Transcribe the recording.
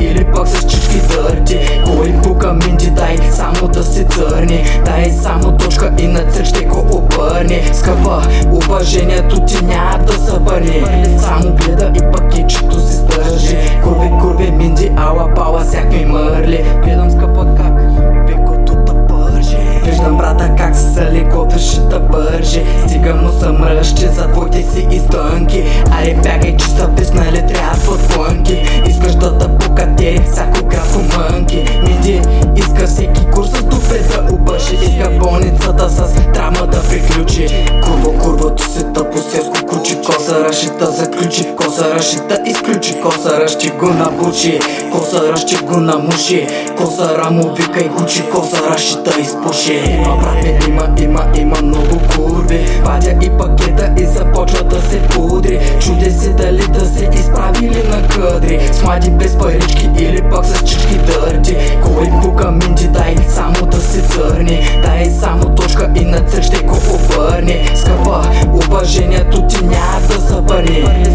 Или пък с чички дърти. Кой пука минти, дай само да се църни. Дай само точка и на цир ще го обърни. Скъпа, уважението ти няма да се върни Само гледа и пакетчето си стържи Курви, курви, минди, ала, пала, всякакви мърли. Гледам скъпа как пекото да пържи. Виждам брата как се сали, готвеше да бържи. Стига му се за твоите си изтънки. Иска всеки курс с добре да обърши. Иска болницата с драма да приключи. Курво, курвото си тъпо селско кручи. Коса рашита заключи, коса рашита изключи. Коса ръщи го набучи, коса ръщи го намуши. Коса рамо вика и гучи, коса рашита изпуши. Има брате, има, има, има много курви. Вадя и пакета и започва да се пудри. Чуде се дали да се изправи или на къдри С млади без парички или Mažai netutinė, tas aparė